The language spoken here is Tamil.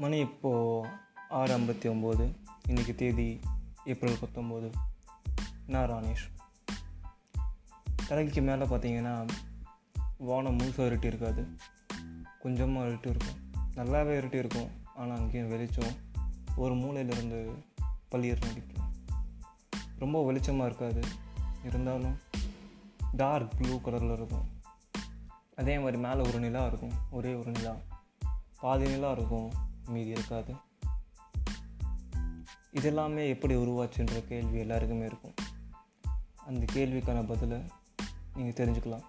மணி இப்போது ஆறு ஐம்பத்தி ஒம்பது. இன்றைக்கி தேதி ஏப்ரல் பத்தொம்போது. நான் ராணேஷ். தலைக்கு மேலே பார்த்தீங்கன்னா வானம் முழுசாக இருட்டி இருக்காது. கொஞ்சமாக இருட்டு இருக்கும். நல்லாவே இருட்டி இருக்கும். ஆனால் அங்கேயும் வெளிச்சம் ஒரு மூலையிலேருந்து பள்ளியர் நடிக்கும் ரொம்ப வெளிச்சமாக இருக்காது. இருந்தாலும் டார்க் ப்ளூ கலரில் இருக்கும். அதே மாதிரி மேலே ஒரு நிலா இருக்கும். ஒரே ஒரு நிலா. பாதி நிலா இருக்கும். மீதி இருக்காது. இதெல்லாமே எப்படி உருவாச்சுன்ற கேள்வி எல்லாருக்குமே இருக்கும். அந்த கேள்விக்கான பதிலை நீங்கள் தெரிஞ்சுக்கலாம்.